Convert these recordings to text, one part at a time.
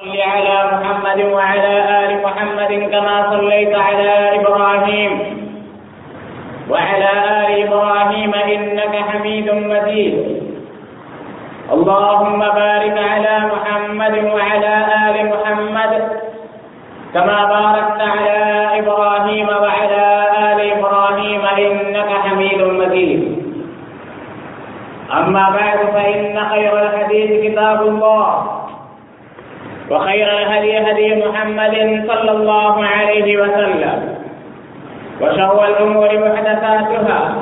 صل على محمد وعلى آل محمد كما صليت على إبراهيم. وعلى آل إبراهيم إنك حميد مجيد. اللهم بارك على محمد وعلى آل محمد كما باركت على إبراهيم وعلى آل إبراهيم إنك حميد مجيد. أما بعد فإن خير الحديث كتاب الله. وخير الهدي هدي محمد صلى الله عليه وسلم. وشر الأمور محدثاتها.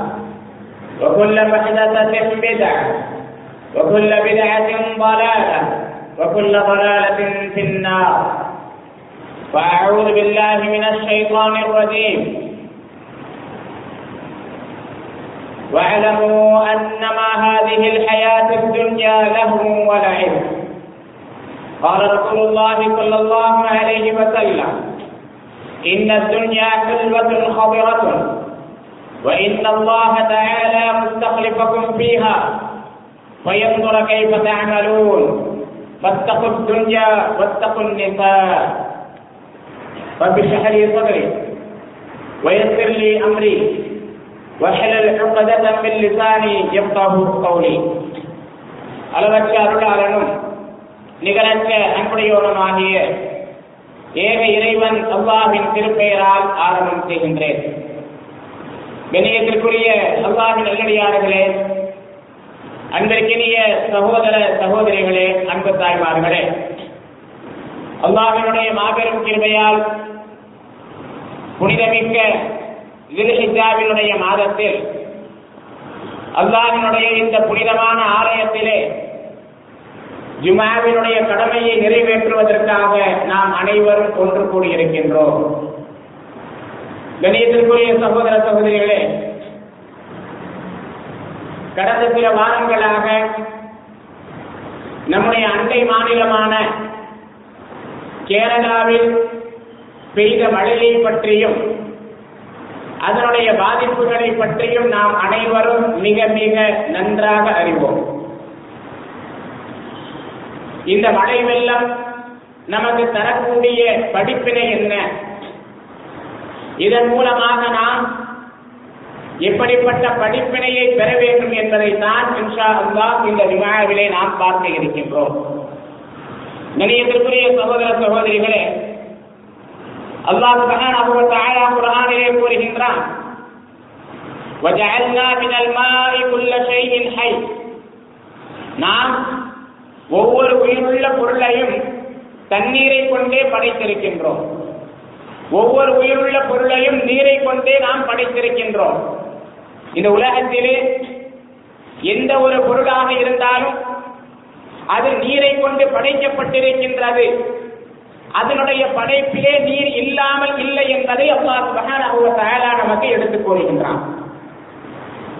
وكل محدثة بدعة. وكل بدعة ضلالة. وكل ضلالة في النار. فأعوذ بالله من الشيطان الرجيم. واعلموا أنما هذه الحياة الدنيا لهو ولعب. قال رسول الله صلى الله عليه وسلم إن الدنيا حلوة خضرة وإن الله تعالى مستخلفكم فيها فينظر كيف تعملون. فاتقوا الدنيا واتقوا النساء رب اشرح لي صدري ويسر لي أمري واحلل عقدة من لساني يفقه قولي. ألا بشارك على نمت நிகரற்ற அன்புடையோனுமாகிய ஏக இறைவன் அல்லாஹின் திருப்பெயரால் ஆரம்பம் செய்கின்றேன். கணியத்திற்குரிய அல்லாஹின் நல்லடியார்களே அன்பிற்கினிய சகோதர சகோதரிகளே அன்பு தாய்மார்களே அல்லாஹினுடைய மாபெரும் கிருமையால் புனிதமிக்க திருஹிஜாவினுடைய மாதத்தில் அல்லாஹினுடைய இந்த புனிதமான ஆலயத்திலே ஜுமாவினுடைய கடமையை நிறைவேற்றுவதற்காக நாம் அனைவரும் ஒன்று கூடியிருக்கின்றோம். கணியத்திற்குரிய சகோதர சகோதரிகளே கடந்த சில வாரங்களாக நம்முடைய அண்டை மாநிலமான கேரளாவில் பெய்த மழையை பற்றியும் அதனுடைய பாதிப்புகளை பற்றியும் நாம் அனைவரும் மிக மிக நன்றாக அறிவோம். இந்த மழை வெள்ளம் நமக்கு தரக்கூடிய படிப்பினை என்ன இதன் மூலமாக நாம் எப்படிப்பட்ட படிப்பினையை பெற வேண்டும் என்பதை தான் இன்ஷா அல்லா இந்த விமாவிலே நாம் பார்க்க இருக்கின்றோம் நிலையத்திற்குரிய சகோதர சகோதரிகளே அல்லாஹ் சுப்ஹானஹு வ தஆலா குர்ஆனிலே கூறுகின்றான் وجعلنا من الماء كل شيء حي நாம் ஒவ்வொரு உயிருள்ள பொருளையும் தண்ணீரை கொண்டே படைத்திருக்கின்றோம். ஒவ்வொரு உயிருள்ள பொருளையும் நீரை கொண்டே நாம் படைத்திருக்கின்றோம். இந்த உலகத்திலே எந்த ஒரு பொருளாக இருந்தாலும் அது நீரை கொண்டு படைக்கப்பட்டிருக்கின்றது. அதனுடைய படைப்பிலே நீர் இல்லாமல் இல்லை என்பதை அல்லாஹ் சுப்ஹானஹு வ தஆலா நமக்கு எடுத்துக் கூறுகின்றான்.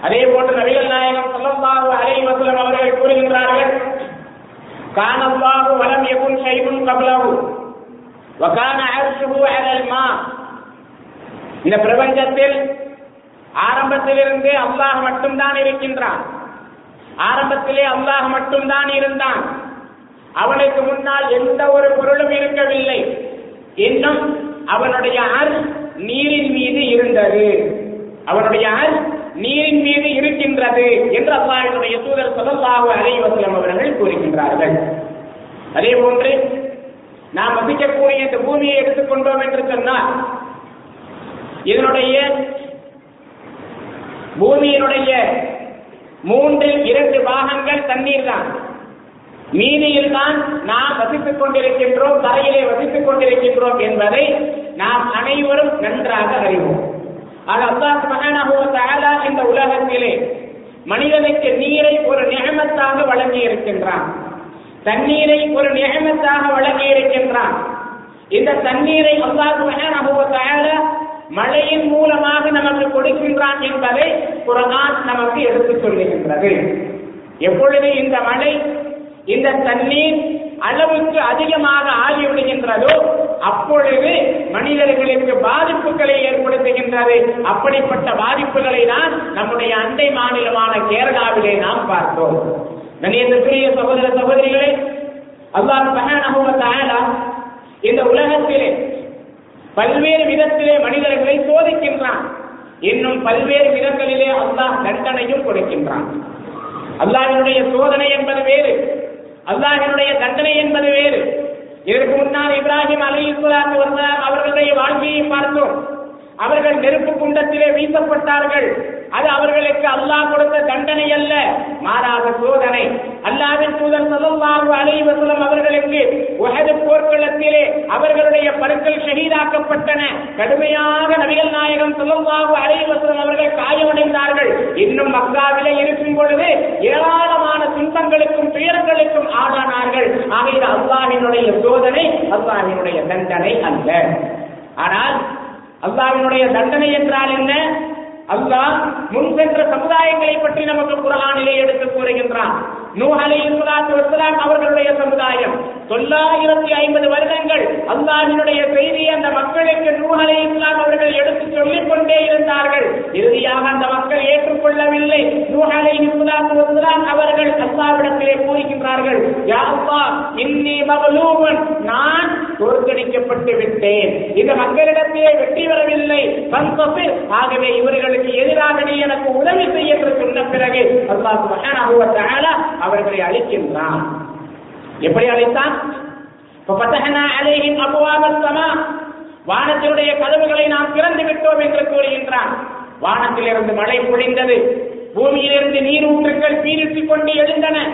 அதே போன்று நபிகள் நாயகம் ஸல்லல்லாஹு அலைஹி வஸல்லம் அவர்கள் கூறுகின்றார்கள் كان الله ولم يكن شيء قبله وكان عرشه على الماء இந்த பிரபஞ்சத்தில் ஆரம்பத்திலிருந்தே அல்லாஹ் மட்டும்தான் இருக்கின்றான். ஆரம்பத்திலே அல்லாஹ் மட்டும்தான் இருந்தான். அவனுக்கு முன்னால் எந்த ஒரு பொருளும் இருக்கவில்லை. இன்னும் அவனுடைய அர் நீரின் மீது இருந்தது. அவனுடைய அர் நீரின் மீது இருக்கின்றது என்று அல்லாஹினுடைய தூதர் சொல்லல்லாஹு அலைவசலம் அவர்கள் கூறுகின்றார்கள். அதே போன்று நாம் வசிக்கக்கூடிய இந்த பூமியை எடுத்துக்கொண்டோம் என்று சொன்னால் இதனுடைய பூமியினுடைய மூன்றில் இரண்டு பாகங்கள் தண்ணீர் தான் மீதியில் தான் நாம் வசித்துக் கொண்டிருக்கின்றோம் தரையிலே வசித்துக் கொண்டிருக்கின்றோம் என்பதை நாம் அனைவரும் நன்றாக அறிவோம். ஆக அல்லாஹ் சுபஹானஹு வ தஆலா இந்த உலகத்திலே மனிதனுக்கு நீரை ஒரு நியமத்தாக வழங்கி இருக்கின்றான் தண்ணீரை ஒரு நியமத்தாக வழங்கி இருக்கின்றான் இந்த தண்ணீரை அல்லாஹ் சுபஹானஹு வ தஆலா மழையின் மூலமாக நமக்கு கொடுக்கின்றான் என்பதை குர்ஆன் நமக்கு எடுத்துச் சொல்லுகின்றது. எப்பொழுது இந்த மழை இந்த தண்ணீர் அளவுக்கு அதிகமாக ஆகிவிடுகின்றதோ அப்பொழுது மனிதர்களுக்கு பாதிப்புகளை ஏற்படுத்துகின்றது. அப்படிப்பட்ட பாதிப்புகளை தான் நம்முடைய அண்டை மாநிலமான கேரளாவிலே நாம் பார்த்தோம். கணியத்திற்குரிய சகோதர சகோதரிகளே அல்லாஹ் சுப்ஹானஹு இந்த உலகத்திலே பல்வேறு விதத்திலே மனிதர்களை சோதிக்கின்றான். இன்னும் பல்வேறு விதங்களிலே அல்லாஹ் தண்டனையும் கொடுக்கின்றான். அல்லாஹினுடைய சோதனை என்பது வேறு. அல்லாஹினுடைய தண்டனை என்பது வேறு. இதற்கு முன்னால் இப்ராஹிம் அலி இஸ்லாம் அவர்களுடைய வாழ்க்கையை பார்த்தோம். அவர்கள் நெருப்பு குண்டத்திலே வீசப்பட்டார்கள். அது அவர்களுக்கு அல்லாஹ் கொடுத்த தண்டனை அல்ல. மாறாக சோதனை. அல்லாவின் தூதர் சதல்லாஹு அலைவசலம் அவர்களுக்கு உஹது போர்க்களத்திலே அவர்களுடைய பருக்கள் ஷஹீதாக்கப்பட்டன. கடுமையாக நபிகள் நாயகம் சதல்லாஹு அலைவசலம் அவர்கள் காயமடைந்தார்கள். இன்னும் மக்காவிலே இருக்கும் பொழுது ஏராளமான துன்பங்களுக்கும் துயரங்களுக்கும் ஆளானார்கள். ஆக இது அல்லாஹினுடைய சோதனை அல்லாஹினுடைய தண்டனை அல்ல. ஆனால் அல்லாஹ்வினுடைய தண்டனை என்றால் என்ன? அல்லாஹ் முன் சென்ற சமுதாயங்களை பற்றி நமக்கு குரானிலே எடுத்து கூறுகின்றான். நூஹ் இஸ்லாத்து வஸ்ஸலாம் அவர்களுடைய சமுதாயம். தொள்ளாயிரத்தி ஐம்பது வருடங்கள் அல்லாஹினுடைய செய்தியை அந்த மக்களுக்கு நூஹ் இஸ்லாம் அவர்கள் எடுத்து சொல்லிக் கொண்டே இருந்தார்கள். இறுதியாக அந்த மக்கள் ஏற்றுக்கொள்ளவில்லை. நூஹ் இஸ்லாத்து வஸ்ஸலாம் அவர்கள் அல்லாவிடத்திலே கூறுகின்றார்கள் யாப்பா இன்னி மக்லூபன் நான் தோற்கடிக்கப்பட்டு விட்டேன். இந்த மக்களிடத்திலே வெற்றி வரவில்லை ஆகவே இவர்களுக்கு எதிராக நீ எனக்கு உதவி செய்ய என்று சொன்ன பிறகு அல்லாஹ் சுப்ஹானஹு வ தஆலா அவர்களை அழிக்கின்றான். எப்படி அழைத்தான்? ஃபதஹனா அலைஹிம் வானத்தினுடைய கதவுகளை நாம் திறந்து விட்டோம் என்று கூறுகின்றான். வானத்திலிருந்து மழை பொழிந்தது. பூமியிலிருந்து நீரூற்றுகள் பீரிட்டுக் கொண்டு எழுந்தன.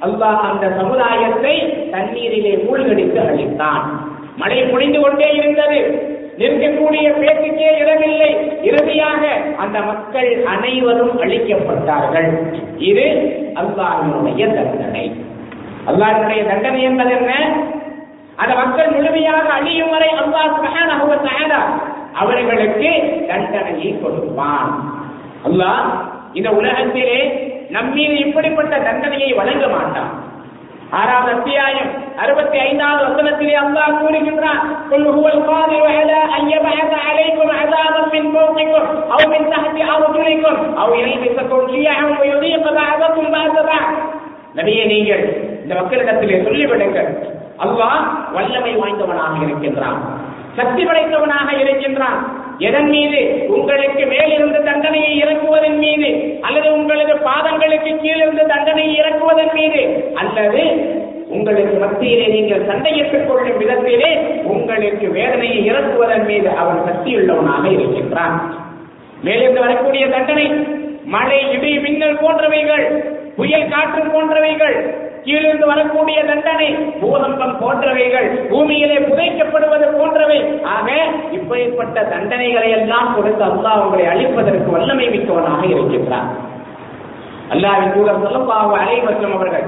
அல்லாஹ் அந்த சமுதாயத்தை தண்ணீரிலே மூழ்கடித்து அழித்தான். மழை பொழிந்து கொண்டே இருந்தது. நிற்கக்கூடிய பேச்சுக்கே இடமில்லை. இறுதியாக அந்த மக்கள் அனைவரும் அழிக்கப்பட்டார்கள். இது அல்லாஹினுடைய தண்டனை. அல்லாஹினுடைய தண்டனை என்பது என்ன? அந்த மக்கள் முழுமையாக அழியும் வரை அல்லாஹ் சுப்ஹானஹு அவர் தஆலா அவர்களுக்கு தண்டனையை கொடுப்பான். அல்லாஹ் இந்த உலகத்திலே நம்மீது இப்படிப்பட்ட தண்டனையை வழங்க மாட்டான். ஆறாவது அத்தியாயம் அறுபத்தி ஐந்தாவது வசனத்திலே அல்லாஹ் கூறுகின்றான் قل هو القادر على ان يبعث عليكم عذابا من فوقكم او من تحت ارجلكم او يلبسكم شيعا ويذيق بعضكم بعض بعض நபியே நீங்கள் இந்த மக்களிடத்திலே சொல்லிவிடுங்கள் அல்லாஹ் வல்லமை வாய்ந்தவனாக இருக்கின்றான் சக்தி படைத்தவனாக இருக்கின்றான் எதன் மீது உங்களுக்கு மேலிருந்து தண்டனையை இறக்குவதன் மீது அல்லது உங்களது பாதங்களுக்கு கீழிருந்து தண்டனை இறக்குவதன் மீது அல்லது உங்களுக்கு மத்தியிலே நீங்கள் சண்டையிட்டுக் கொள்ளும் விதத்திலே உங்களுக்கு வேதனையை இறக்குவதன் மீது அவன் சக்தியுள்ளவனாக இருக்கின்றான். மேலிருந்து வரக்கூடிய தண்டனை மழை இடி மின்னல் போன்றவைகள் புயல் காற்று போன்றவைகள் கீழிருந்து வரக்கூடிய தண்டனை பூகம்பம் போன்றவைகள் பூமியிலே புதைக்கப்படுவது போன்றவை. ஆக இப்படிப்பட்ட தண்டனைகளை எல்லாம் கொடுத்து அல்லாஹ் உங்களை அழிப்பதற்கு வல்லமை மிக்கவனாக இருக்கின்றார் அல்லாவின் தூதர் சொல்லப்பாக அலைவசம் அவர்கள்.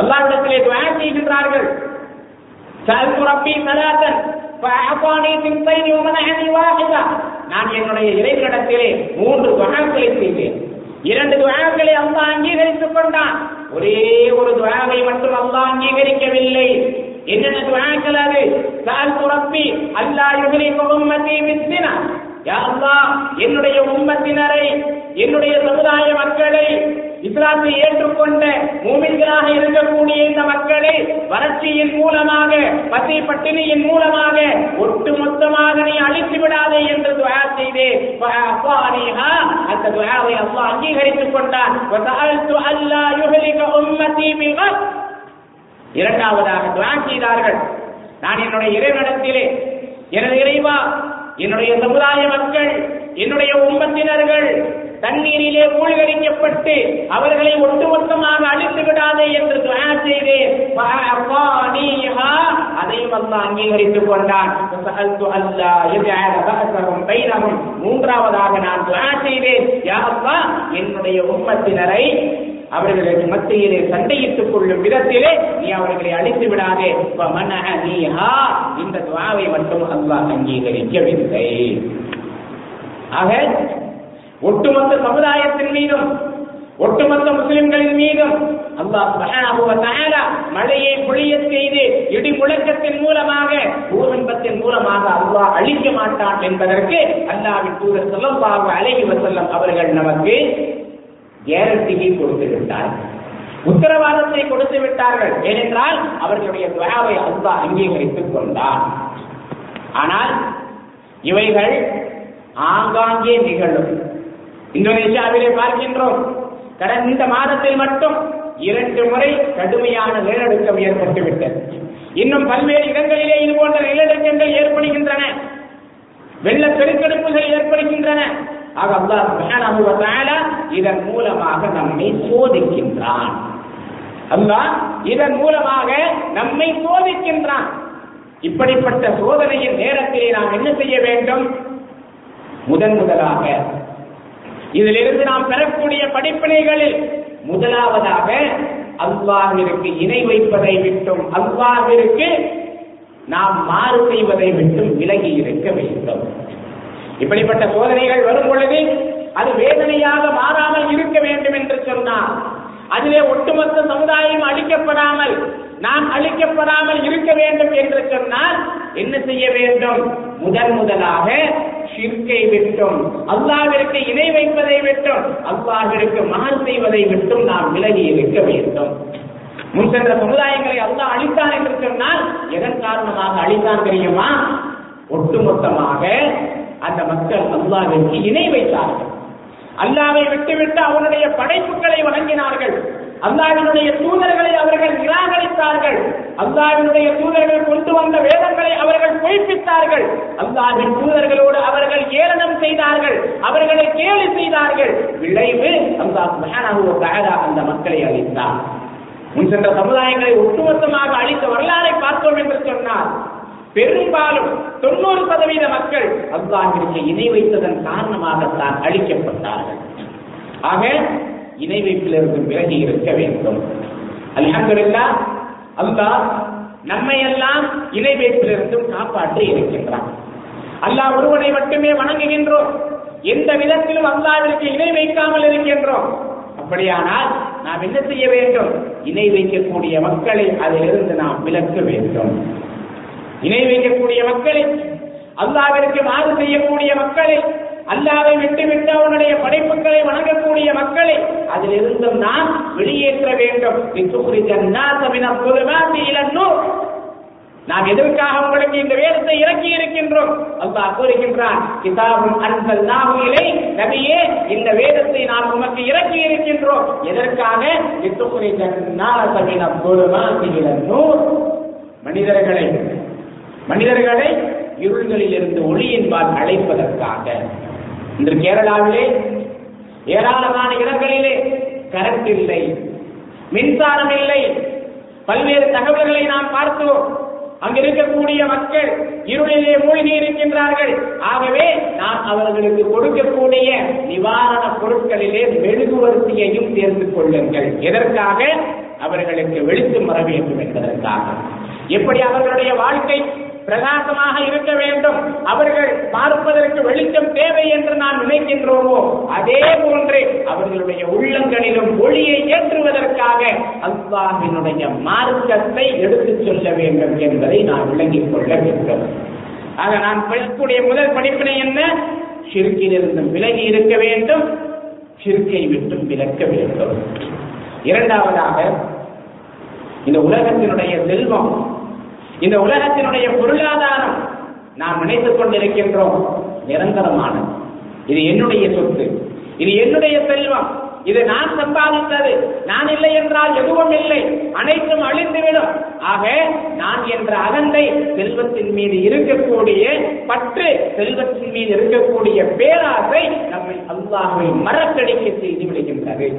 அல்லாவிடத்திலே துவா செய்கின்றார்கள். சஅல்து ரப்பி ஸலாத்தன் ஃபஅஃபானி சிந்தைனி வமனஹனி வாஹிதா. நான் என்னுடைய இறைவனிடத்திலே மூன்று துஆக்களை செய்தேன். இரண்டு துஆக்களை அல்லாஹ் அங்கீகரித்துக் கொண்டான். ஒரே ஒரு துஆவை மட்டும் அல்லாஹ் அங்கீகரிக்கவில்லை. என்னென்ன துஆக்கள் அது? சஅல்து ரப்பி அல்லா யுஹ்ரிக உம்மதி பிஸ்ஸினா யா அல்லாஹ் என்னுடைய உம்மத்தினரை என்னுடைய சமுதாய மக்களை இஸ்லாத்தை ஏற்றுக்கொண்ட மூமின்களாக இருக்கக்கூடிய இந்த மக்களை வறட்சியின் மூலமாக பசி பட்டினியின் மூலமாக ஒட்டுமொத்தமாக நீ அழித்து விடாதே என்று துவா செய்தேன் ஃபஅஃபானிஹா. அந்த துவாவை அல்லாஹ் அங்கீகரித்துக் கொண்டான். அல்லா இரண்டாவதாக துவா செய்தார்கள். நான் என்னுடைய இறைவனத்திலே எனது இறைவா என்னுடைய சமுதாய மக்கள் என்னுடைய உம்பத்தினர்கள் தண்ணீரிலே மூழ்கடிக்கப்பட்டு அவர்களை ஒட்டுமொத்தமாக அழித்து விடாதே என்று துவா செய்தேன் அதையும் அல்லாஹ் அங்கீகரித்துக் கொண்டான். அல்லா மூன்றாவதாக நான் துவா செய்தேன் யா என்னுடைய உம்மத்தினரை அவர்களுக்கு மத்தியிலே சண்டையிட்டுக் கொள்ளும் விதத்திலே நீ அவர்களை அழித்து விடாதே. இந்த துவாவை மட்டும் அல்லாஹ் அங்கீகரிக்கவில்லை. ஆக ஒட்டுமொத்த சமுதாயத்தின் மீதும் ஒட்டுமொத்த முஸ்லிம்களின் மீதும் அல்லாஹ் சுப்ஹானஹு மழையை பொழிய செய்து இடி முழக்கத்தின் மூலமாக பூகம்பத்தின் மூலமாக அல்லாஹ் அழிக்க மாட்டான் என்பதற்கு அல்லாவின் தூதர் சொல்லப்பாக அழகி வசல்லம் அவர்கள் நமக்கு கேரண்டியை கொடுத்து விட்டார்கள். உத்தரவாதத்தை கொடுத்து விட்டார்கள். ஏனென்றால் அவர்களுடைய துவாவை அல்லாஹ் அங்கீகரித்துக் கொண்டார் ஆனால் இவைகள் ஆங்காங்கே நிகழும். இந்தோனேஷியாவிலே பார்க்கின்றோம். கடந்த இந்த மாதத்தில் மட்டும் இரண்டு முறை கடுமையான நிலநடுக்கம் ஏற்பட்டுவிட்டது இன்னும் பல்வேறு இடங்களிலே இது போன்ற நிலநடுக்கங்கள் ஏற்படுகின்றன. வெள்ள பெருக்கெடுப்புகள் ஏற்படுகின்றன. ஆக அல்லாஹ் சுப்ஹானஹு வ தஆலா இதன் மூலமாக நம்மை சோதிக்கின்றான். அல்லாஹ் இதன் மூலமாக நம்மை சோதிக்கின்றான். இப்படிப்பட்ட சோதனையின் நேரத்திலே நாம் என்ன செய்ய வேண்டும்? முதன் முதலாக இதிலிருந்து நாம் பெறக்கூடிய படிப்பினைகளில் முதலாவதாக அல்வாவிற்கு இணை வைப்பதை விட்டும் அல்வாவிற்கு நாம் மாறு செய்வதை விட்டும் விலகி இருக்க வேண்டும். இப்படிப்பட்ட சோதனைகள் வரும் பொழுது அது வேதனையாக மாறாமல் இருக்க வேண்டும் என்று சொன்னார் அதிலே ஒட்டுமொத்த சமுதாயம் அழிக்கப்படாமல் நாம் அழிக்கப்படாமல் இருக்க வேண்டும் என்று சொன்னால் என்ன செய்ய வேண்டும்? முதன் முதலாக ஷிர்கை விட்டும். அல்லாவிற்கு இணை வைப்பதை விட்டும். அல்லாவிற்கு மகன் செய்வதை விட்டும். நாம் விலகி இருக்க வேண்டும். முன் சென்ற சமுதாயங்களை அல்லாஹ் அழித்தான் என்று சொன்னால் எதன் காரணமாக அழித்தான் தெரியுமா? ஒட்டுமொத்தமாக அந்த மக்கள் அல்லாவிற்கு இணை வைத்தார்கள். அல்லாவை விட்டுவிட்டு அவனுடைய படைப்புகளை வழங்கினார்கள் அல்லாவினுடைய தூதர்களை அவர்கள் நிராகரித்தார்கள். அல்லாவினுடைய தூதர்கள் கொண்டு வந்த வேதங்களை அவர்கள் பொய்ப்பித்தார்கள். அல்லாவின் தூதர்களோடு அவர்கள் ஏளனம் செய்தார்கள். அவர்களை கேலி செய்தார்கள். விளைவு அல்லாஹ் சுப்ஹானஹு அந்த மக்களை அழித்தார் முன் சென்ற சமுதாயங்களை ஒட்டுமொத்தமாக அழித்த வரலாறை பார்த்தோம் என்று சொன்னார் பெரும்பாலும் தொண்ணூறு சதவீத மக்கள் அல்லாஹிற்கு இணை வைத்ததன் காரணமாகத்தான் அழிக்கப்பட்டார்கள். ஆக இணை வைப்பிலிருந்து விலகி இருக்க வேண்டும். அல்ஹம்துல்லா அல்லாஹ் நம்மை எல்லாம் இணை வைப்பிலிருந்தும் காப்பாற்றி இருக்கின்றான். அல்லாஹ் ஒருவனை மட்டுமே வணங்குகின்றோம். எந்த விதத்திலும் அல்லாவிற்கு இணை வைக்காமல் இருக்கின்றோம். அப்படியானால் நாம் என்ன செய்ய வேண்டும்? இணை வைக்கக்கூடிய மக்களை அதிலிருந்து நாம் விலக்க வேண்டும். இணை வைக்கக்கூடிய மக்களை அல்லாவிற்கு மாறு செய்யக்கூடிய மக்களை அல்லாவை விட்டுவிட்டு அவனுடைய படைப்புகளை வணங்கக்கூடிய மக்களை அதிலிருந்தும் நாம் வெளியேற்ற வேண்டும். நாம் எதற்காக உங்களுக்கு இந்த வேதத்தை இறக்கி இருக்கின்றோம்? அல்லாஹ் கூறுகின்றான் கிதாபும் அன்பல் நாகுலே நபியே இந்த வேதத்தை நாம் உமக்கு இறக்கி இருக்கின்றோம். எதற்காக? மனிதர்களை மனிதர்களை இருள்களில் இருந்து ஒளியின்பால் அழைப்பதற்காக. இன்று கேரளாவிலே ஏராளமான இடங்களிலே கரண்ட் இல்லை மின்சாரம் இல்லை. பல்வேறு தகவல்களை நாம் பார்த்தோம். அங்கிருக்கக்கூடிய மக்கள் இருளிலே மூழ்கி இருக்கின்றார்கள். ஆகவே நாம் அவர்களுக்கு கொடுக்கக்கூடிய நிவாரண பொருட்களிலே மெழுகுவர்த்தியையும் சேர்த்து கொள்ளுங்கள். எதற்காக? அவர்களுக்கு வெளிச்சம் வர வேண்டும் என்பதற்காக. எப்படி அவர்களுடைய வாழ்க்கை பிரகாசமாக இருக்க வேண்டும். அவர்கள் பார்ப்பதற்கு வெளிச்சம் தேவை என்று நாம் நினைக்கின்றோமோ அதே போன்று அவர்களுடைய உள்ளங்களிலும் ஒளியை ஏற்றுவதற்காக அல்லாஹினுடைய மார்க்கத்தை எடுத்துச் சொல்ல வேண்டும் என்பதை நாம் விளங்கிக் கொள்ள வேண்டும். ஆக நான் படிக்கக்கூடிய முதல் படிப்பினை என்ன? ஷிர்கிலிருந்தும் விலகி இருக்க வேண்டும் சிறுக்கை விட்டும் விலக்க வேண்டும். இரண்டாவதாக இந்த உலகத்தினுடைய செல்வம் இந்த உலகத்தினுடைய பொருளாதாரம் நாம் நினைத்துக் கொண்டிருக்கின்றோம் நிரந்தரமானது. இது என்னுடைய சொத்து. இது என்னுடைய செல்வம். இது நான் சம்பாதித்தது. நான் இல்லை என்றால் எதுவும் இல்லை. அனைத்தும் அழிந்துவிடும். ஆக நான் என்ற அகந்தை செல்வத்தின் மீது இருக்கக்கூடிய பற்று செல்வத்தின் மீது இருக்கக்கூடிய பேராசை நம்மை அல்லாஹை மறக்கடிக்க செய்து விடுகின்றது.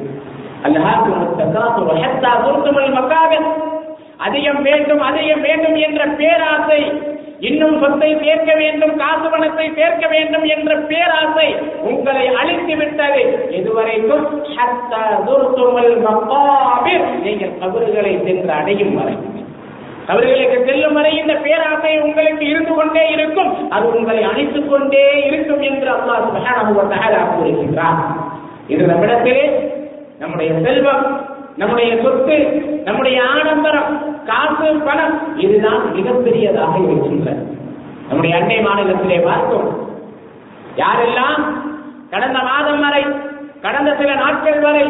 அல்லாஹ் அதிகம் வேண்டும் அதிகம் வேண்டும் என்ற பேராசை. இன்னும் சொத்தை சேர்க்க வேண்டும் காசு பணத்தை சேர்க்க வேண்டும் என்ற பேராசை உங்களை அழித்து விட்டது இதுவரைக்கும் நீங்கள் கபறுகளை சென்று அடையும் வரை. கபறுகளுக்கு செல்லும் வரை இந்த பேராசை உங்களுக்கு இருந்து கொண்டே இருக்கும். அது உங்களை அழித்துக் கொண்டே இருக்கும் என்று அல்லாஹ் சுபஹானஹு கூறுகின்றார் இது நம்மிடத்திலே நம்முடைய செல்வம் நம்முடைய சொத்து நம்முடைய ஆடம்பரம் காசு பணம் இதுதான் மிகப்பெரியதாக இருக்கின்றது. நம்முடைய அண்டை மாநிலத்திலே பார்த்தோம். யாரெல்லாம் கடந்த மாதம் வரை கடந்த சில நாட்கள் வரை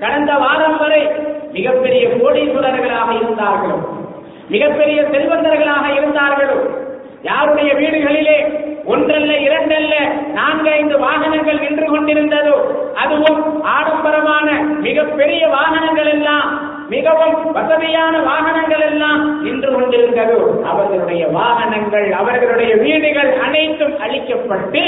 கடந்த வாரம் வரை மிகப்பெரிய கோடீஸ்வரர்களாக இருந்தார்களோ மிகப்பெரிய செல்வந்தர்களாக இருந்தார்களோ யாருடைய வீடுகளிலே ஒன்றல்ல இரண்டல்ல நான்கு ஐந்து வாகனங்கள் நின்று கொண்டிருந்ததோ அதுவும் ஆடம்பரமான மிகப்பெரிய வாகனங்கள் எல்லாம் மிகவும் வசதியான வாகனங்கள் எல்லாம் நின்று கொண்டிருந்ததோ. அவர்களுடைய வாகனங்கள் அவர்களுடைய வீடுகள் அனைத்தும் அழிக்கப்பட்டு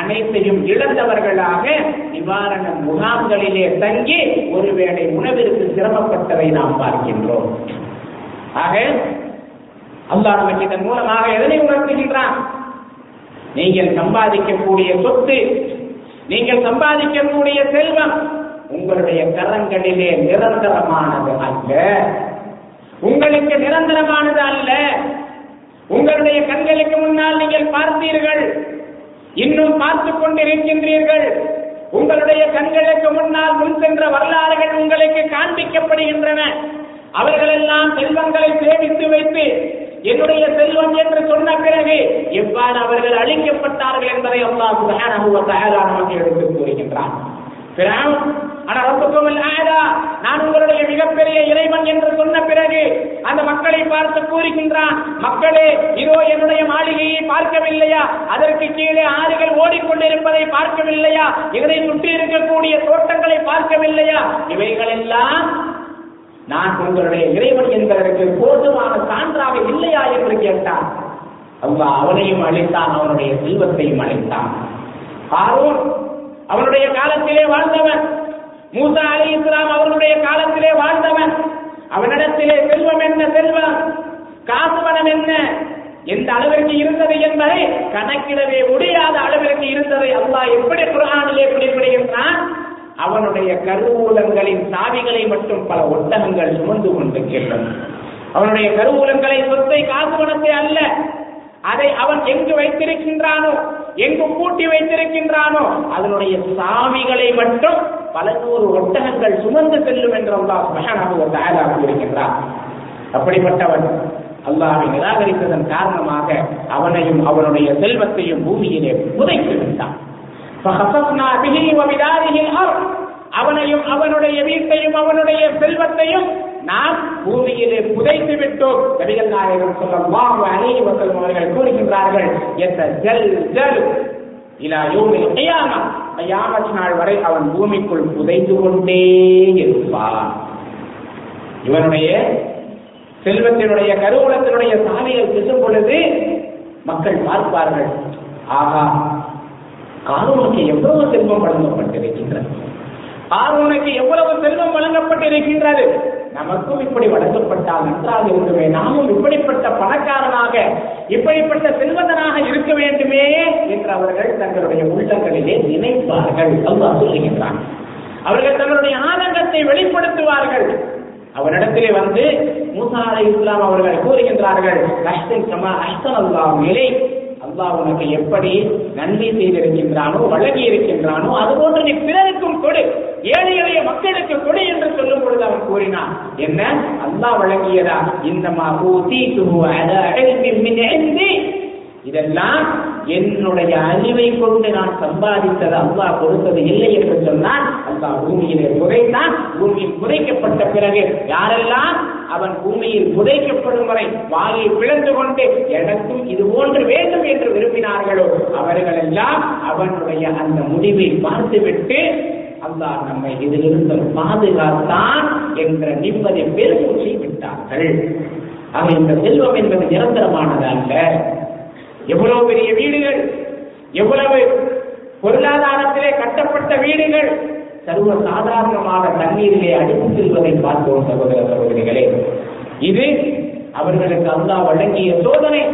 அனைத்தையும் இழந்தவர்களாக நிவாரண முகாம்களிலே தங்கி ஒருவேளை உணவிற்கு சிரமப்பட்டதை நாம் பார்க்கின்றோம். ஆக அல்லாஹ் நமக்கு இதன் மூலமாக எதனை உணர்த்துகின்றான்? நீங்கள் சம்பாதிக்கக்கூடிய சொத்து நீங்கள் சம்பாதிக்கக்கூடிய செல்வம் உங்களுடைய கரங்களிலே நிரந்தரமானது அல்ல. உங்களுக்கு நிரந்தரமானது அல்ல. உங்களுடைய கண்களுக்கு முன்னால் நீங்கள் பார்த்தீர்கள். இன்னும் பார்த்துக் கொண்டிருக்கின்றீர்கள். உங்களுடைய கண்களுக்கு முன்னால் முன் சென்ற வரலாறுகள் உங்களுக்கு காண்பிக்கப்படுகின்றன. அவர்களெல்லாம் செல்வங்களை சேமித்து வைத்து என்னுடைய செல்வம் என்று சொன்ன பிறகு எவ்வாறு அவர்கள் அழிக்கப்பட்டார்கள் என்பதை அல்லாஹ் சுப்ஹானஹு நமக்கு எடுத்துக் கூறுகின்றான். ரப்புக்கும் ஆதா நான் உங்களுடைய மிகப்பெரிய இறைவன் என்று சொன்ன பிறகு அந்த மக்களை பார்த்து கூறுகின்றான் மக்களே இதோ என்னுடைய மாளிகையை பார்க்கவில்லையா? அதற்கு கீழே ஆறுகள் ஓடிக்கொண்டிருப்பதை பார்க்கவில்லையா? இதனை சுற்றி இருக்கக்கூடிய தோட்டங்களை பார்க்கவில்லையா? இவைகளெல்லாம் நான் உங்களுடைய இறைவன் என்பதற்கு போதுமான சான்றாக இல்லையா என்று கேட்டான். அவ்வா அவனையும் அழித்தான் அவனுடைய செல்வத்தையும் அழித்தான். அவனுடைய காலத்திலே வாழ்ந்தவன். மூசா அலி இஸ்லாம் அவர்களுடைய காலத்திலே வாழ்ந்தவன். அவனிடத்திலே செல்வம் என்ன செல்வம்? காசு பணம் என்ன? எந்த அளவிற்கு இருந்தது என்பதை கணக்கிடவே முடியாத அளவிற்கு இருந்ததை அல்லாஹ் எப்படி குரானிலே குறிப்பிடுகின்றான்? அவனுடைய கருவூலங்களின் சாவிகளை மட்டும் பல ஒட்டகங்கள் சுமந்து கொண்டிருக்கின்றன அவனுடைய கருவூலங்களை சொத்தை காசு பணத்தை அல்ல. அதை அவன் எங்கு வைத்திருக்கின்றானோ எங்கு பூட்டி வைத்திருக்கின்றானோ அதனுடைய சாவிகளை மட்டும் பல நூறு ஒட்டகங்கள் சுமந்து செல்லும் என்று அல்லாஹ் மகானாக ஒரு அப்படிப்பட்டவன் அல்லாஹை நிராகரித்ததன் காரணமாக அவனையும் அவனுடைய செல்வத்தையும் பூமியிலே புதைத்து விட்டான். அவனையும் அவனுடைய வீட்டையும் அவனுடைய செல்வத்தையும் நாம் பூமியிலே புதைத்து விட்டோம். நபிகள் நாயகம் ஸல்லல்லாஹு அலைஹி மக்கள் அவர்கள் கூறுகின்றார்கள் ஜல் ஜல் இலா யோமில் கியாமா? கியாமத் நாள் வரை அவன் பூமிக்குள் புதைந்து கொண்டே இருப்பான். இவனுடைய செல்வத்தினுடைய கருவூலத்தினுடைய சாவிகள் செல்லும் பொழுது மக்கள் பார்ப்பார்கள் ஆகா காரூனுக்கு எவ்வளவு செல்வம் வழங்கப்பட்டிருக்கின்றது? காரூனுக்கு எவ்வளவு செல்வம் வழங்கப்பட்டிருக்கின்றது? நமக்கும் இப்படி வழங்கப்பட்டால் நன்றாக இருக்குமே. நாமும் இப்படிப்பட்ட பணக்காரனாக இப்படிப்பட்ட செல்வந்தனாக இருக்க வேண்டுமே என்று அவர்கள் தங்களுடைய உள்ளங்களிலே நினைப்பார்கள். அல்லாஹ் சொல்லுகின்றான். அவர்கள் தங்களுடைய ஆனந்தத்தை வெளிப்படுத்துவார்கள். அவரிடத்திலே வந்து மூசா அலை இஸ்லாம் அவர்கள் கூறுகின்றார்கள் அஷ்டன் சமா அஷ்டன் அல்லாஹ் அல்லாஹ் உனக்கு எப்படி நன்மை செய்திருக்கின்றானோ வழங்கி இருக்கின்றானோ அதுபோன்று நீ பிறருக்கும் கொடு. ஏழை எளிய மக்களுக்கு கொடு என்று சொல்லும் பொழுது அவன் கூறினான் என்ன? அல்லாஹ் வழங்கியதா? இந்த இதெல்லாம் என்னுடைய அறிவை கொண்டு நான் சம்பாதித்தது அல்லா கொடுத்தது இல்லை என்று சொன்னால் அல்லா பூமியிலே புதைத்தான் பூமியில் புதைக்கப்பட்ட பிறகு யாரெல்லாம் அவன் பூமியில் புதைக்கப்படும் வரை வாயை பிளந்து கொண்டு எனக்கும் இது போன்று வேண்டும் என்று விரும்பினார்களோ அவர்கள் எல்லாம் அவனுடைய அந்த முடிவை பார்த்துவிட்டு அல்லாஹ் நம்மை இதிலிருந்து பாதுகாத்தான் என்ற நிம்மதி பெருமூச்சை விட்டார்கள். ஆக இந்த செல்வம் என்பது நிரந்தரமானதல்ல. எவ்வளவு பெரிய வீடுகள் எவ்வளவு பொருளாதாரத்திலே கட்டப்பட்ட வீடுகள் சர்வ சாதாரணமான தண்ணீரிலே அடித்து செல்வதை பார்த்தோம் சகோதர சகோதரிகளே. இது அவர்களுக்கு அல்லாஹ் வழங்கிய சோதனை.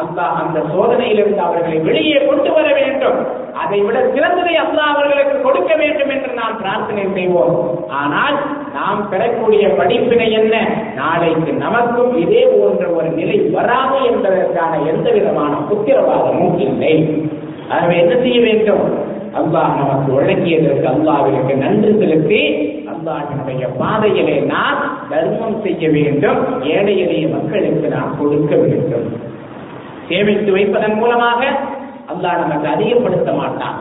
அல்லாஹ் அந்த சோதனையிலிருந்து அவர்களை வெளியே கொண்டு வர வேண்டும். அதை விட சிறந்ததை அல்லாஹ் அவர்களுக்கு கொடுக்க வேண்டும் என்று நாம் பிரார்த்தனை செய்வோம். ஆனால் நாம் பெறக்கூடிய படிப்பினை என்ன? நாளைக்கு நமக்கும் இதே போன்ற ஒரு நிலை வராது என்பதற்கான எந்த விதமான உத்திரவாதமும் இல்லை. ஆகவே என்ன செய்ய வேண்டும்? அல்லாஹ் நமக்கு வழங்கியதற்கு அல்லாவிற்கு நன்றி செலுத்தி அல்லாஹினுடைய பாதையிலே நாம் தர்மம் செய்ய வேண்டும். ஏழை எளிய மக்களுக்கு நாம் கொடுக்க வேண்டும். சேமித்து வைப்பதன் மூலமாக அல்லாஹ் நமக்கு அதிகப்படுத்த மாட்டான்.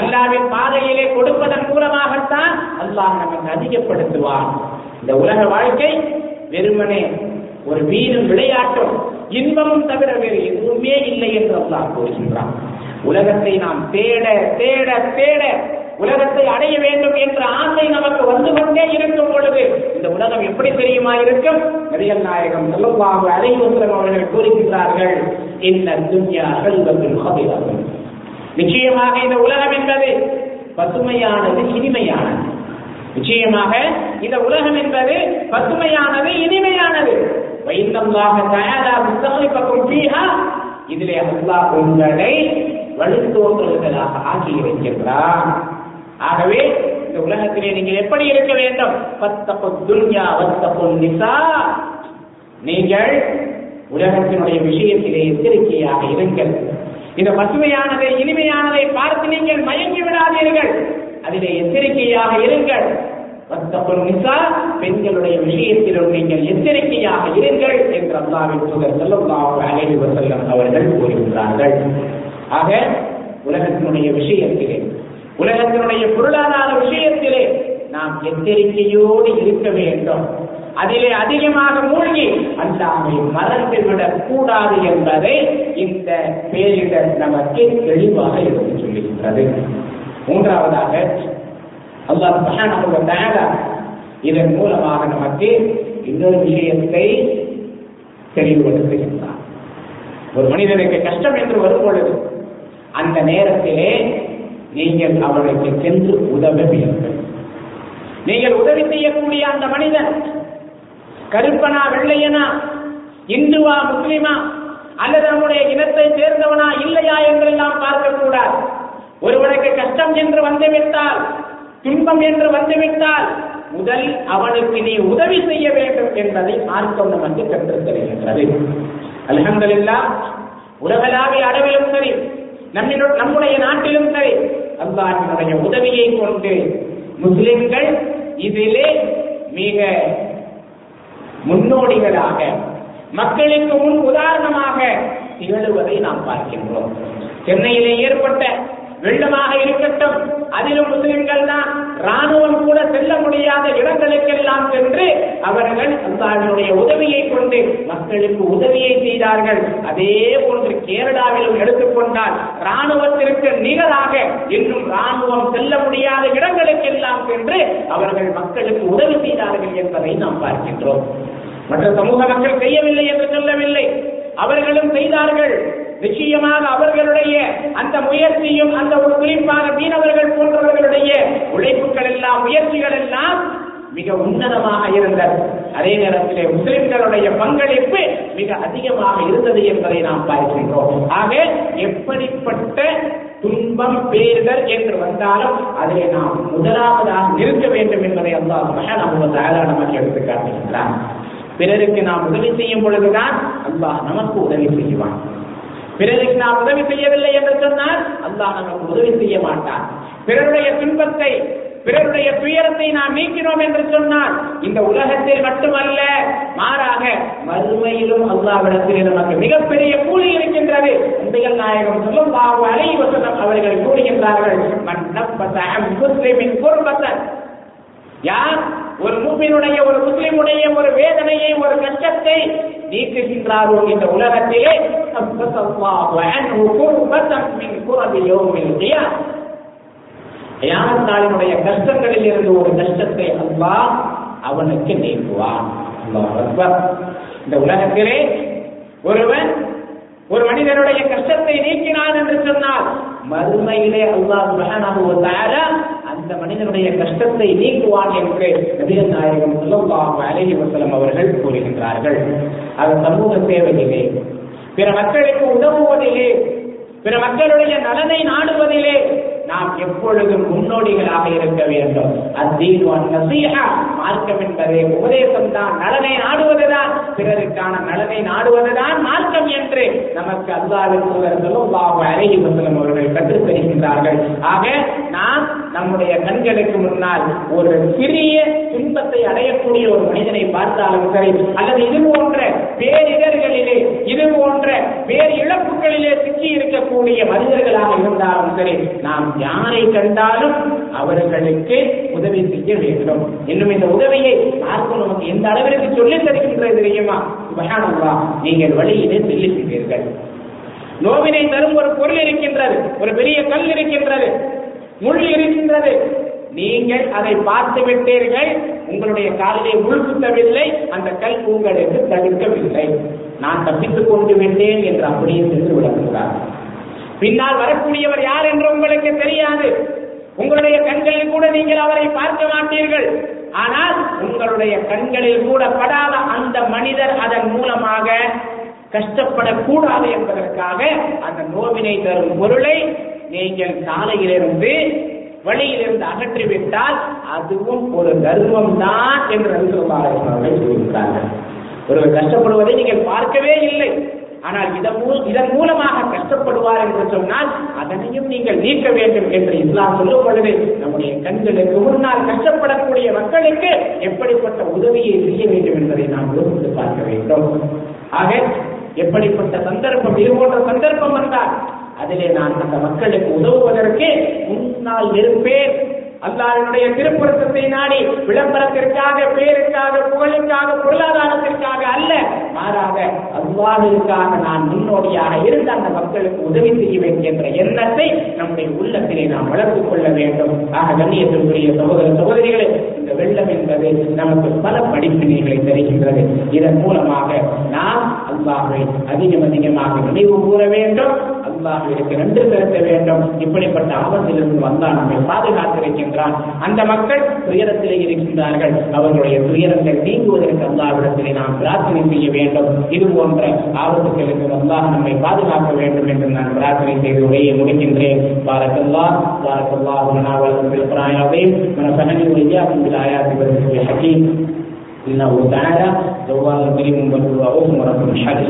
அல்லாவின் பாதையிலே கொடுப்பதன் மூலமாகத்தான் அல்லாஹ் நமக்கு அதிகப்படுத்துவான். இந்த உலக வாழ்க்கை வெறுமனே ஒரு வீணும் விளையாட்டும் இன்பமும் தவிர வேறு எதுவுமே இல்லை என்று அல்லாஹ் கூறுகின்றான். உலகத்தை நாம் தேட தேட தேட உலகத்தை அடைய வேண்டும் என்ற ஆசை நமக்கு வந்து கொண்டே இருக்கும் பொழுது இந்த உலகம் எப்படி தெரியுமா இருக்கும்? நபிகள் நாயகம் செல்லவாக அலைவசலம் அவர்கள் கூறுகின்றார்கள் இந்த துன்யா செல்வத்தில் ஹபிலாகும் நிச்சயமாக இந்த உலகம் என்பது பசுமையானது இனிமையானது. நிச்சயமாக இந்த உலகம் என்பது பசுமையானது இனிமையானது. வைத்தல்லாக தயாரா புத்தகம் பீஹா இதிலே அல்லாஹ் உங்களை வழித்தோன்றுதலாக ஆக்கி இருக்கின்றார் ஆகவே இந்த உலகத்திலே நீங்கள் எப்படி இருக்க வேண்டும்? பத்தப்பு துன்யா வத்தப்பு நிசா. நீங்கள் உலகத்தினுடைய விஷயத்திலே எச்சரிக்கையாக இருங்கள். இந்த பசுமையானதை இனிமையானதை பார்த்து நீங்கள் மயங்கி விடாதீர்கள். அதிலே எச்சரிக்கையாக இருங்கள். வத்தப்புல் நிசா பெண்களுடைய விஷயத்திலும் நீங்கள் எச்சரிக்கையாக இருங்கள் என்று அல்லாவின் தூதர் செல்லும் அலைஹி வசல்லம் அவர்கள் கூறுகிறார்கள் ஆக உலகத்தினுடைய விஷயத்திலே உலகத்தினுடைய பொருளாதார விஷயத்திலே நாம் எச்சரிக்கையோடு இருக்க வேண்டும். அதிலே அதிகமாக மூழ்கி அல்லாமை மறந்துவிடக் கூடாது என்பதை இந்த பேரிடர் நமக்கு தெளிவாக எடுத்து சொல்லுகின்றது மூன்றாவதாக அல்லாஹ் சுப்ஹானஹு வ இதன் மூலமாக நமக்கு இன்னொரு விஷயத்தை தெளிவுபடுத்துகின்றார் ஒரு மனிதனுக்கு கஷ்டம் என்று வரும் பொழுது அந்த நேரத்திலே நீங்கள் அவளுக்கு சென்று உதவ நீங்கள் உதவி செய்யக்கூடிய அந்த மனிதன் கருப்பனா வெள்ளையனா இந்துவா முஸ்லிமா அல்லது நம்முடைய இனத்தை சேர்ந்தவனா இல்லையா என்றெல்லாம் பார்க்கக்கூடாது. ஒருவனுக்கு கஷ்டம் என்று வந்துவிட்டால் துன்பம் என்று வந்துவிட்டால் முதல் அவனுக்கு நீ உதவி செய்ய வேண்டும் என்பதை மார்க்கம் நமக்கு கற்றுத் தருகின்றது அல்ஹம்துலில்லாஹ் உலகளாவிய அளவிலும் சரி நம்ம நம்முடைய நாட்டிலும் சரி அல்லாஹினுடைய உதவியை கொண்டு முஸ்லிம்கள் இதிலே மிக முன்னோடிகளாக மக்களுக்கு முன் உதாரணமாக திகழ்வதை நாம் பார்க்கின்றோம். சென்னையிலே ஏற்பட்ட வெள்ளமாக இருக்கட்டும். அதிலும் முஸ்லிம்கள் தான் ராணுவம் கூட செல்ல முடியாத இடங்களுக்கெல்லாம் சென்று அவர்கள் அல்லாவினுடைய உதவியை கொண்டு மக்களுக்கு உதவியை செய்தார்கள். அதே போன்று கேரளாவிலும் எடுத்துக்கொண்டால் ராணுவத்திற்கு நிகராக இன்னும் ராணுவம் செல்ல முடியாத இடங்களுக்கெல்லாம் சென்று அவர்கள் மக்களுக்கு உதவி செய்தார்கள் என்பதை நாம் பார்க்கின்றோம். மற்ற சமூக மக்கள் செய்யவில்லை என்று சொல்லவில்லை. அவர்களும் செய்தார்கள். நிச்சயமாக அவர்களுடைய அந்த முயற்சியும் அந்த ஒரு குறிப்பான மீனவர்கள் போன்றவர்களுடைய உழைப்புகள் எல்லாம் முயற்சிகள் எல்லாம் மிக உன்னதமாக இருந்தது. அதே நேரத்திலே முஸ்லிம்களுடைய பங்களிப்பு மிக அதிகமாக இருந்தது என்பதை நாம் பார்க்கின்றோம். ஆக எப்படிப்பட்ட துன்பம் பேறுதல் என்று வந்தாலும் அதை நாம் முதலாவதாக நிறுத்த வேண்டும் என்பதை அல்லாஹ் மகான் நமக்கு எடுத்து காட்டுகின்றான். பிறருக்கு நாம் உதவி செய்யும் பொழுதுதான் அல்லாஹ் நமக்கு உதவி செய்வான். பிறருக்கு நாம் உதவி செய்யவில்லை என்று சொன்னால் அல்லாஹ் நமக்கு உதவி செய்ய மாட்டான். பிறருடைய துன்பத்தை பிறருடைய துயரத்தை நாம் நீக்கினோம் என்று சொன்னால் இந்த உலகத்தில் மட்டுமல்ல மாறாக மறுமையிலும் அல்லாவிடத்தில் நமக்கு மிகப்பெரிய கூலி இருக்கின்றது. நபிகள் நாயகம் சொல்லும் பாபு அலை வசனம் அவர்கள் கூறுகின்றார்கள் மன்னப்பத்த முஸ்லிமின் குர்பத்தன். யார்? ஒரு மூப்பினுடைய ஒரு முஸ்லிமுடைய ஒரு வேதனையை ஒரு கஷ்டத்தை நீக்குகின்றாரோ இந்த உலகத்திலே யாமத்தாளினுடைய கஷ்டங்களில் இருந்து ஒரு கஷ்டத்தை அல்லா அவனுக்கு நீக்குவான். இந்த உலகத்திலே ஒருவன் ஒரு மனிதனுடைய கஷ்டத்தை நீக்கினான் என்று சொன்னால் மறுமையிலே அல்லாஹ் சுப்ஹானஹு வ தஆலா அந்த மனிதனுடைய கஷ்டத்தை நீக்குவான் என்று நபிகள் நாயகம் ஸல்லல்லாஹு அலைஹி வசலம் அவர்கள் கூறுகின்றார்கள். அது சமூக சேவையிலே பிற மக்களுக்கு உதவுவதிலே பிற மக்களுடைய நலனை நாடுவதிலே நாம் எப்பொழுதும் முன்னோடிகளாக இருக்க வேண்டும். அத்தீர்வான் நசீஹா மார்க்கம் என்பதே உபதேசம் தான் நலனை நாடுவதுதான். பிறருக்கான நலனை நாடுவதுதான் மார்க்கம் என்று நமக்கு அல்லாவின் அழகி வசலம் அவர்கள் கற்றுத் தருகின்றார்கள். ஆக நாம் நம்முடைய கண்களுக்கு முன்னால் ஒரு சிறிய துன்பத்தை அடையக்கூடிய ஒரு மனிதனை பார்த்தாலும் சரி அல்லது இது போன்ற பேரிடர்களிலே இது போன்ற பேர் இழப்புகளிலே சிக்கி இருக்கக்கூடிய மனிதர்களாக இருந்தாலும் சரி நாம் யாரை கண்டாலும் அவர்களுக்கு உதவி செய்ய வேண்டும். இன்னும் இந்த உதவியை மார்க்கம் நமக்கு எந்த அளவிற்கு சொல்லித் தருகின்றது சுபஹானல்லா. நீங்கள் வழியிலே செல்லுகின்றீர்கள் நோவினை தரும் ஒரு பொருள் இருக்கின்றது. ஒரு பெரிய கல் இருக்கின்றது. முள் இருக்கின்றது. நீங்கள் அதை பார்த்து விட்டீர்கள். உங்களுடைய காலிலே முள் குத்தவில்லை. அந்த கல் உங்களுக்கு தடுக்கவில்லை நான் தப்பித்துக் கொண்டு விட்டேன் என்று அப்படியே சென்று விளக்குகிறார். பின்னால் வரக்கூடியவர் யார் என்று உங்களுக்கு தெரியாது. உங்களுடைய கண்களில் கூட நீங்கள் அவரை பார்க்க மாட்டீர்கள். ஆனால் உங்களுடைய கண்களில் கூட படாத அந்த மனிதர் அதன் மூலமாக கஷ்டப்படக்கூடாது என்பதற்காக அந்த நோவினை தரும் பொருளை நீங்கள் சாலையிலிருந்து வழியிலிருந்து அகற்றிவிட்டால் அதுவும் ஒரு தர்மம் தான் என்று சொல்லியிருக்கிறார்கள். ஒருவர் கஷ்டப்படுவதை நீங்கள் பார்க்கவே இல்லை. ஆனால் இதன் மூ- இதன் மூலமாக கஷ்டப்படுவார் என்று சொன்னால் அதனையும் நீங்கள் நீக்க வேண்டும் என்று இஸ்லாம் சொல்லும் பொழுது நம்முடைய கண்களுக்கு முன்னால் கஷ்டப்படக்கூடிய மக்களுக்கு எப்படிப்பட்ட உதவியை செய்ய வேண்டும் என்பதை நாம் யோசித்து பார்க்க வேண்டும். ஆக எப்படிப்பட்ட சந்தர்ப்பம் இது போன்ற சந்தர்ப்பம் வந்தால் அதிலே நான் அந்த மக்களுக்கு உதவுவதற்கு முன்னால் இருப்பேன் அல்லாஹ்வுடைய திருப்புறத்தை நாடி விளம்பரத்திற்காக பேருக்காக புகழுக்காக பொருளாதாரத்திற்காக அல்ல மாறாக அல்லாஹிற்காக நான் முன்னோடியாக இருந்து அந்த மக்களுக்கு உதவி செய்ய வேண்டும் என்ற எண்ணத்தை நம்முடைய உள்ளத்திலே நாம் வளர்த்துக் கொள்ள வேண்டும். ஆக கண்ணியத்திற்குரிய சகோதர சகோதரிகளே இந்த வெள்ளம் என்பது நமக்கு பல படிப்பினைகளை தருகின்றது. இதன் மூலமாக நாம் அல்லாஹை அதிகம் அதிகமாக நினைவு கூற வேண்டும். அல்லாஹிற்கு நன்றி செலுத்த வேண்டும் இப்படிப்பட்ட ஆபத்திலிருந்து வந்தால் நம்மை பாதுகாத்திருக்கின்றான் அந்த மக்கள் துயரத்திலே இருக்கின்றார்கள் அவர்களுடைய துயரங்கள் நீங்குவதற்கு அல்லாவிடத்திலே நாம் பிரார்த்தனை செய்ய வேண்டும் இது போன்ற ஆபத்துகளுக்கு அல்லாஹ் நம்மை பாதுகாக்க வேண்டும் என்று நான் பிரார்த்தனை செய்து உரையை முடிக்கின்றேன் பாரக்கல்லா பாரக்கல்லா உணவாளர்கள் பிறப்பராயாவே ونفعني وإياكم بالآيات والذكر الحكيم إنه تعالى جواد كريم بر رؤوف ورب حليم